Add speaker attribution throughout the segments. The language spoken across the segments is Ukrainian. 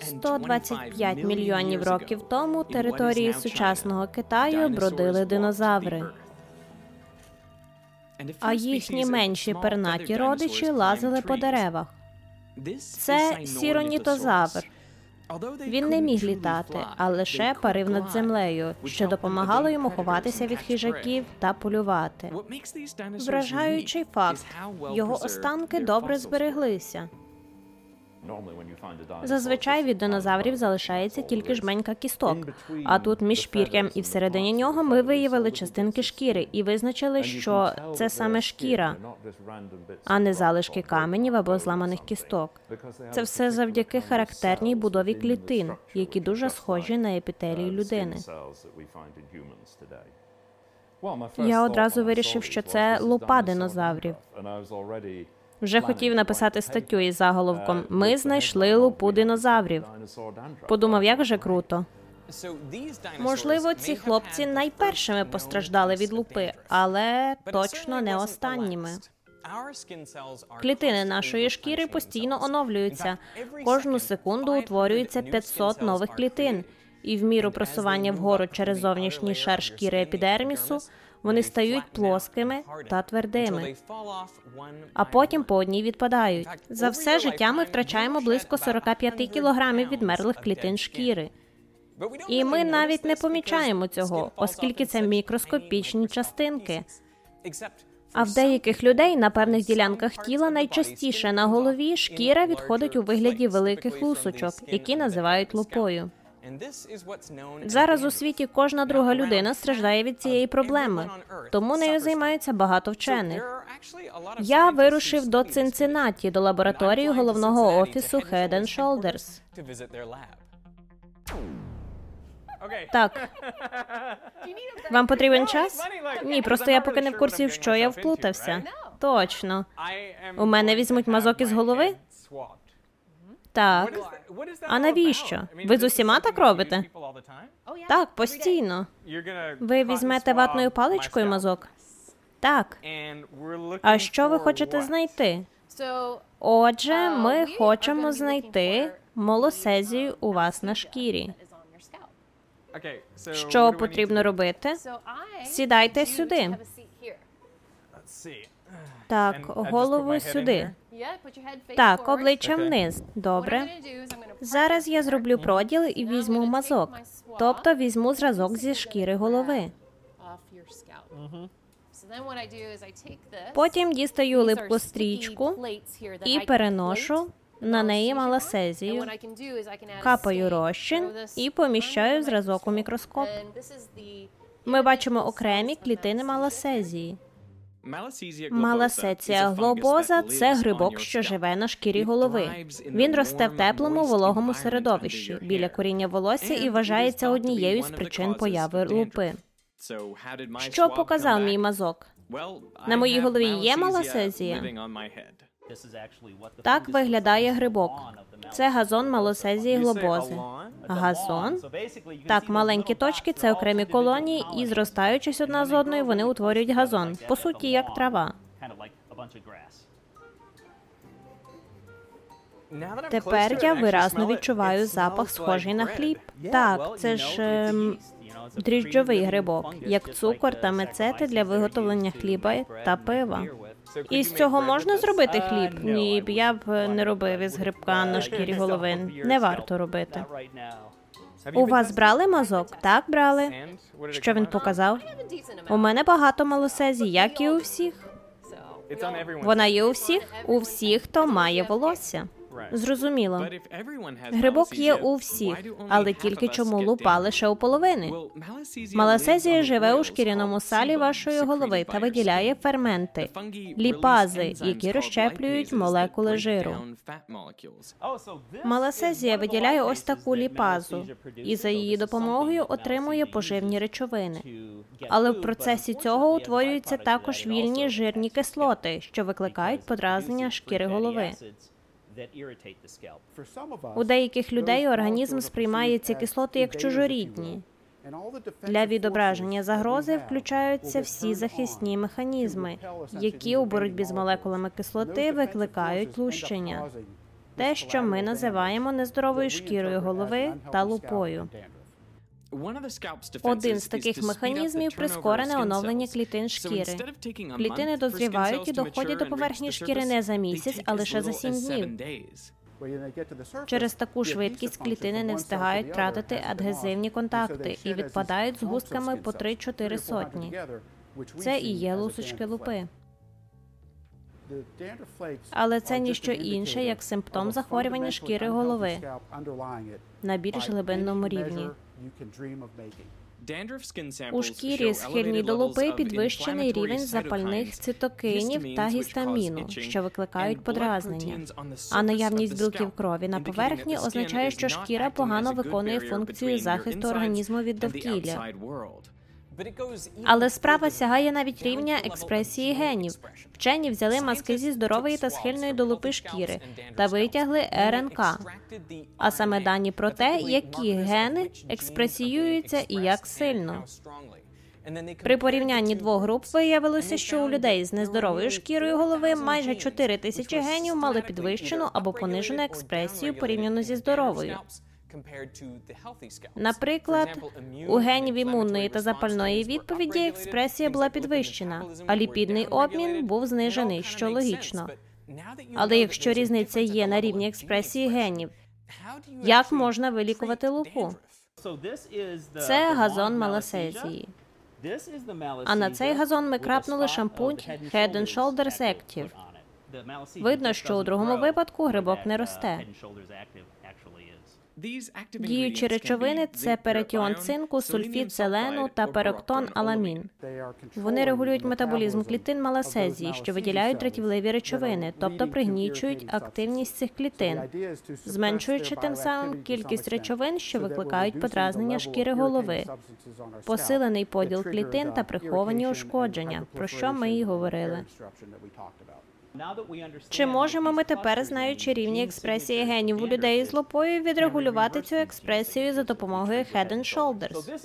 Speaker 1: 125 мільйонів років тому території сучасного Китаю бродили динозаври, а їхні менші пернаті родичі лазили по деревах. Це сіронітозавр. Він не міг літати, а лише парив над землею, що допомагало йому ховатися від хижаків та полювати. Вражаючий факт його останки добре збереглися. Зазвичай від динозаврів залишається тільки жменька кісток. А тут між пір'ям і всередині нього ми виявили частинки шкіри і визначили, що це саме шкіра, а не залишки каменів або зламаних кісток. Це все завдяки характерній будові клітин, які дуже схожі на епітелії людини.
Speaker 2: Я одразу вирішив, що це лупа динозаврів.
Speaker 1: Вже хотів написати статтю із заголовком Ми знайшли лупу динозаврів. Подумав, як же круто. Можливо, ці хлопці найпершими постраждали від лупи, але точно не останніми. Клітини нашої шкіри постійно оновлюються. Кожну секунду утворюється 500 нових клітин, і в міру просування вгору через зовнішній шар шкіри епідермісу вони стають плоскими та твердими, а потім по одній відпадають. За все життя ми втрачаємо близько 45 кілограмів відмерлих клітин шкіри. І ми навіть не помічаємо цього, оскільки це мікроскопічні частинки. А в деяких людей на певних ділянках тіла найчастіше на голові шкіра відходить у вигляді великих лусочок, які називають лупою. Зараз у світі кожна друга людина страждає від цієї проблеми, тому нею займаються багато вчених. Я вирушив до Цинциннаті, до лабораторії головного офісу Head and Shoulders. Так, вам потрібен час? Ні, просто я поки не в курсі, в що я вплутався. Точно. У мене візьмуть мазок із голови? Так. А навіщо? Ви з усіма так робите? Так, постійно. Ви візьмете ватною паличкою мазок? Так. А що ви хочете знайти? Отже, ми хочемо знайти молосезію у вас на шкірі. Що потрібно робити? Сідайте сюди. Так, голову сюди. Так, обличчя вниз. Добре. Зараз я зроблю проділ і візьму мазок. Тобто візьму зразок зі шкіри голови. Потім дістаю липку стрічку і переношу на неї маласезію, капаю розчин і поміщаю зразок у мікроскоп. Ми бачимо окремі клітини маласезії. Маласеція глобоза це грибок, що живе на шкірі голови. Він росте в теплому вологому середовищі біля коріння волосся і вважається однією з причин появи лупи. Що показав мій мазок? На моїй голові є маласезія? Так виглядає грибок. Це газон малосезії глобози. Газон? Так, маленькі точки це окремі колонії, і зростаючись одна з одною, вони утворюють газон. По суті, як трава. Тепер я виразно відчуваю запах, схожий на хліб. Так, це ж ем, дріжджовий грибок, як цукор та мецети для виготовлення хліба та пива. І з цього можна зробити хліб? Ні, б я б не робив із грибка на шкірі голови. Не варто робити. У вас брали мазок? Так, брали. Що він показав? У мене багато малосезій, як і у всіх. Вона є у всіх? У всіх, хто має волосся. Зрозуміло. Грибок є у всіх, але тільки чому лупа лише у половини. Маласезія живе у шкіряному салі вашої голови та виділяє ферменти, ліпази, які розщеплюють молекули жиру. Маласезія виділяє ось таку ліпазу, і за її допомогою отримує поживні речовини. Але в процесі цього утворюються також вільні жирні кислоти, що викликають подразнення шкіри голови. У деяких людей організм сприймає ці кислоти як чужорідні. Для відображення загрози включаються всі захисні механізми, які у боротьбі з молекулами кислоти викликають лущення. те, що ми називаємо нездоровою шкірою голови та лупою. Один з таких механізмів прискорене оновлення клітин шкіри. Клітини дозрівають і доходять до поверхні шкіри не за місяць, а лише за сім днів. Через таку швидкість клітини не встигають тратити адгезивні контакти і відпадають з густками по 3-4 сотні. Це і є лусочки лупи. Але це ніщо інше, як симптом захворювання шкіри голови на більш глибинному рівні. У шкірі схильні до лупи підвищений рівень запальних цитокинів та гістаміну, що викликають подразнення. А наявність білків крові на поверхні означає, що шкіра погано виконує функцію захисту організму від довкілля. Але справа сягає навіть рівня експресії генів. Вчені взяли мазки зі здорової та схильної до лупи шкіри та витягли РНК, а саме дані про те, які гени експресіюються і як сильно. При порівнянні двох груп виявилося, що у людей з нездоровою шкірою голови майже 4 тисячі генів мали підвищену або понижену експресію порівняно зі здоровою. Наприклад, у генів імунної та запальної відповіді експресія була підвищена, а ліпідний обмін був знижений, що логічно. Але якщо різниця є на рівні експресії генів, як можна вилікувати лупу? Це газон малосезії. А на цей газон ми крапнули шампунь Head and Shoulders Active. Видно, що у другому випадку грибок не росте. Діючі речовини це перетіон цинку, сульфід селену та пероктон аламін. Вони регулюють метаболізм клітин маласезії, що виділяють дратівливі речовини, тобто пригнічують активність цих клітин, зменшуючи тим самим кількість речовин, що викликають подразнення шкіри голови, посилений поділ клітин та приховані ушкодження, про що ми і говорили. Чи можемо ми тепер, знаючи рівні експресії генів у людей з лупою, відрегулювати цю експресію за допомогою Head and Shoulders?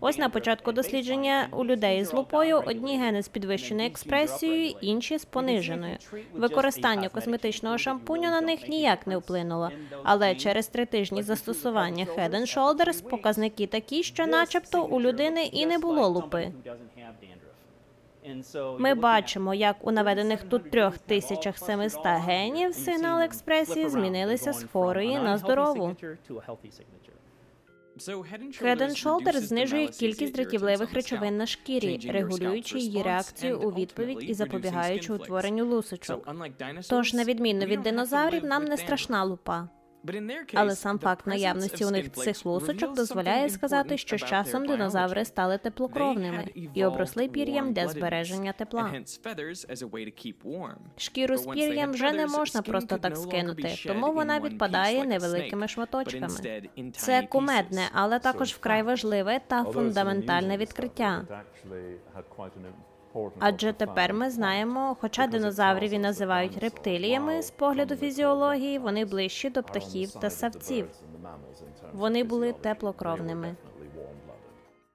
Speaker 1: Ось на початку дослідження у людей з лупою одні гени з підвищеною експресією, інші з пониженою. Використання косметичного шампуню на них ніяк не вплинуло. Але через три тижні застосування Head and Shoulders показники такі, що, начебто, у людини і не було лупи. Ми бачимо, як у наведених тут трьох тисячах семиста генів сигнал експресії змінилися з хворої на здорову. Head and Shoulders знижує кількість дратівливих речовин на шкірі, регулюючи її реакцію у відповідь і запобігаючи утворенню лусочок. Тож, на відміну від динозаврів, нам не страшна лупа. Але сам факт наявності у них цих лусочок дозволяє сказати, що з часом динозаври стали теплокровними і обросли пір'ям для збереження тепла. Шкіру з пір'ям вже не можна просто так скинути, тому вона відпадає невеликими шматочками. Це кумедне, але також вкрай важливе та фундаментальне відкриття. Адже тепер ми знаємо, хоча динозаврів і називають рептиліями з погляду фізіології, вони ближчі до птахів та савців. Вони були теплокровними.